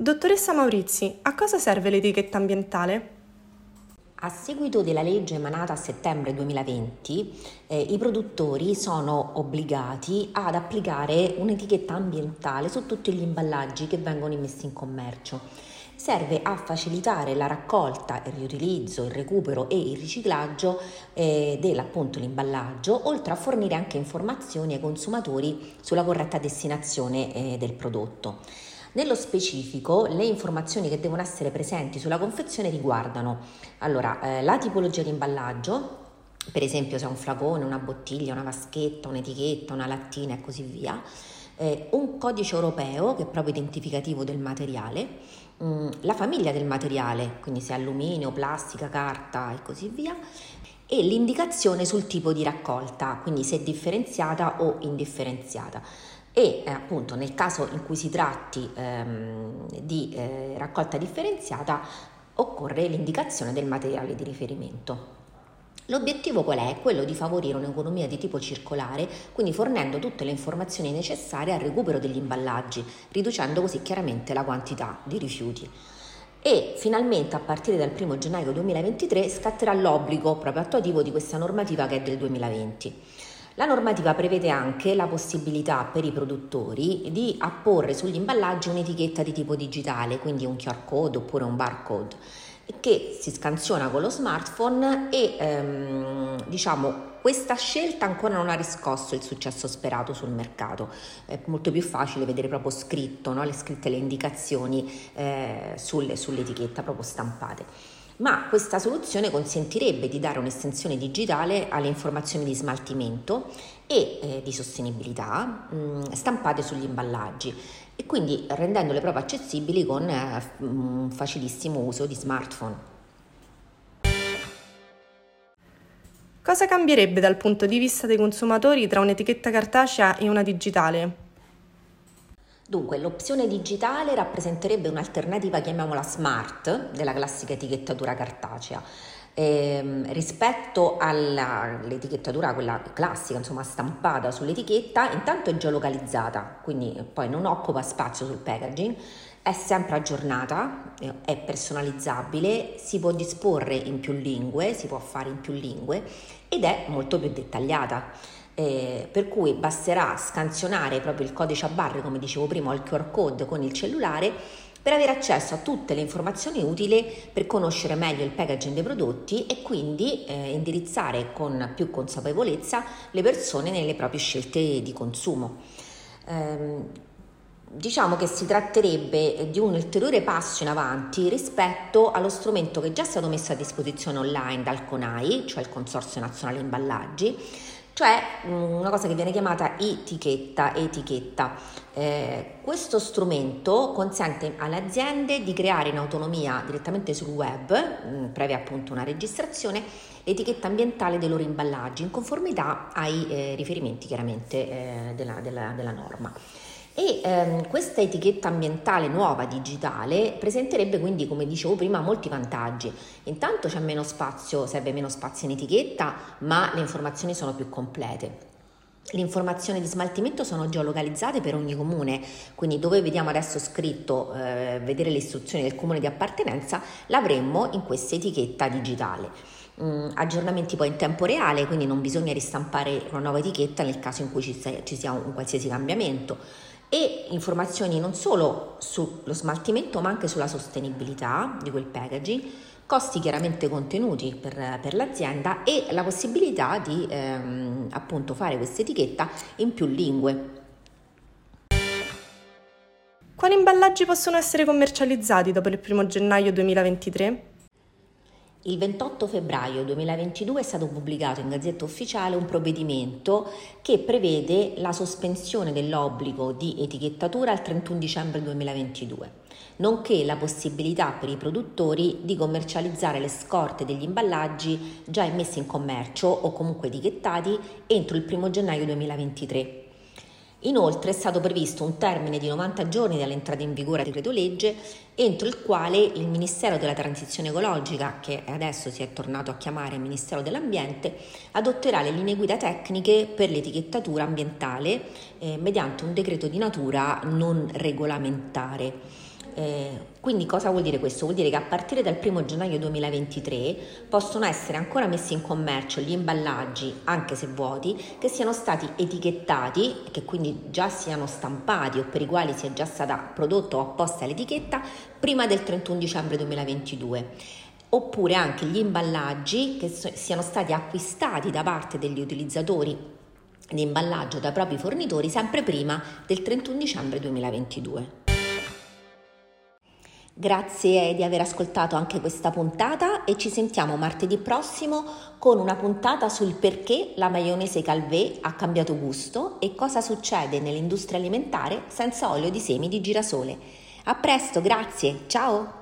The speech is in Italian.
Dottoressa Maurizi, a cosa serve l'etichetta ambientale? A seguito della legge emanata a settembre 2020, eh, i produttori sono obbligati ad applicare un'etichetta ambientale su tutti gli imballaggi che vengono immessi in commercio. Serve a facilitare la raccolta, il riutilizzo, il recupero e il riciclaggio eh, dell'imballaggio, oltre a fornire anche informazioni ai consumatori sulla corretta destinazione eh, del prodotto. Nello specifico, le informazioni che devono essere presenti sulla confezione riguardano allora, eh, la tipologia di imballaggio, per esempio se è un flacone, una bottiglia, una vaschetta, un'etichetta, una lattina e così via, eh, un codice europeo che è proprio identificativo del materiale, mh, mm, la famiglia del materiale, quindi se è alluminio, plastica, carta e così via, e l'indicazione sul tipo di raccolta, quindi se è differenziata o indifferenziata e eh, appunto nel caso in cui si tratti ehm, di eh, raccolta differenziata occorre l'indicazione del materiale di riferimento. L'obiettivo qual è? Quello di favorire un'economia di tipo circolare, quindi fornendo tutte le informazioni necessarie al recupero degli imballaggi, riducendo così chiaramente la quantità di rifiuti. E finalmente a partire dal 1 gennaio 2023 scatterà l'obbligo proprio attuativo di questa normativa che è del 2020. La normativa prevede anche la possibilità per i produttori di apporre sugli imballaggi un'etichetta di tipo digitale, quindi un QR code oppure un barcode che si scansiona con lo smartphone e ehm, diciamo questa scelta ancora non ha riscosso il successo sperato sul mercato, è molto più facile vedere proprio scritto, no? le scritte, le indicazioni eh, sulle, sull'etichetta proprio stampate ma questa soluzione consentirebbe di dare un'estensione digitale alle informazioni di smaltimento e eh, di sostenibilità mh, mm, stampate sugli imballaggi e quindi rendendole proprio accessibili con eh, un facilissimo uso di smartphone. Cosa cambierebbe dal punto di vista dei consumatori tra un'etichetta cartacea e una digitale? Dunque, l'opzione digitale rappresenterebbe un'alternativa, chiamiamola smart, della classica etichettatura cartacea. Eh, rispetto all'etichettatura, quella classica, insomma stampata sull'etichetta, intanto è geolocalizzata, quindi poi non occupa spazio sul packaging, è sempre aggiornata, è personalizzabile, si può disporre in più lingue, si può fare in più lingue ed è molto più dettagliata eh, per cui basterà scansionare proprio il codice a barre, come dicevo prima, o il QR code con il cellulare per avere accesso a tutte le informazioni utili per conoscere meglio il packaging dei prodotti e quindi eh, indirizzare con più consapevolezza le persone nelle proprie scelte di consumo. Eh, diciamo che si tratterebbe di un ulteriore passo in avanti rispetto allo strumento che già è stato messo a disposizione online dal CONAI, cioè il Consorzio Nazionale Imballaggi, cioè mm, una cosa che viene chiamata etichetta, etichetta. Eh, questo strumento consente alle aziende di creare in autonomia direttamente sul web, mm, previa appunto una registrazione, l'etichetta ambientale dei loro imballaggi in conformità ai eh, riferimenti chiaramente eh, della, della, della norma. E ehm, questa etichetta ambientale nuova digitale presenterebbe quindi, come dicevo prima, molti vantaggi. Intanto c'è meno spazio, serve meno spazio in etichetta, ma le informazioni sono più complete. Le informazioni di smaltimento sono geolocalizzate per ogni comune, quindi dove vediamo adesso scritto eh, vedere le istruzioni del comune di appartenenza, l'avremmo in questa etichetta digitale. Mm, aggiornamenti poi in tempo reale, quindi non bisogna ristampare una nuova etichetta nel caso in cui ci sia, ci sia un qualsiasi cambiamento e informazioni non solo sullo smaltimento ma anche sulla sostenibilità di quel packaging, costi chiaramente contenuti per, per l'azienda e la possibilità di ehm, appunto fare questa etichetta in più lingue. Quali imballaggi possono essere commercializzati dopo il 1 gennaio 2023? Il 28 febbraio 2022 è stato pubblicato in Gazzetta Ufficiale un provvedimento che prevede la sospensione dell'obbligo di etichettatura al 31 dicembre 2022, nonché la possibilità per i produttori di commercializzare le scorte degli imballaggi già immessi in commercio o comunque etichettati entro il 1 gennaio 2023. Inoltre è stato previsto un termine di 90 giorni dall'entrata in vigore del decreto legge entro il quale il Ministero della Transizione Ecologica, che adesso si è tornato a chiamare Ministero dell'Ambiente, adotterà le linee guida tecniche per l'etichettatura ambientale eh, mediante un decreto di natura non regolamentare. Eh, quindi cosa vuol dire questo? Vuol dire che a partire dal 1 gennaio 2023 possono essere ancora messi in commercio gli imballaggi, anche se vuoti, che siano stati etichettati, che quindi già siano stampati o per i quali sia già stata prodotta o apposta l'etichetta prima del 31 dicembre 2022 oppure anche gli imballaggi che so- siano stati acquistati da parte degli utilizzatori di imballaggio dai propri fornitori sempre prima del 31 dicembre 2022. Grazie di aver ascoltato anche questa puntata e ci sentiamo martedì prossimo con una puntata sul perché la maionese Calvé ha cambiato gusto e cosa succede nell'industria alimentare senza olio di semi di girasole. A presto, grazie, ciao!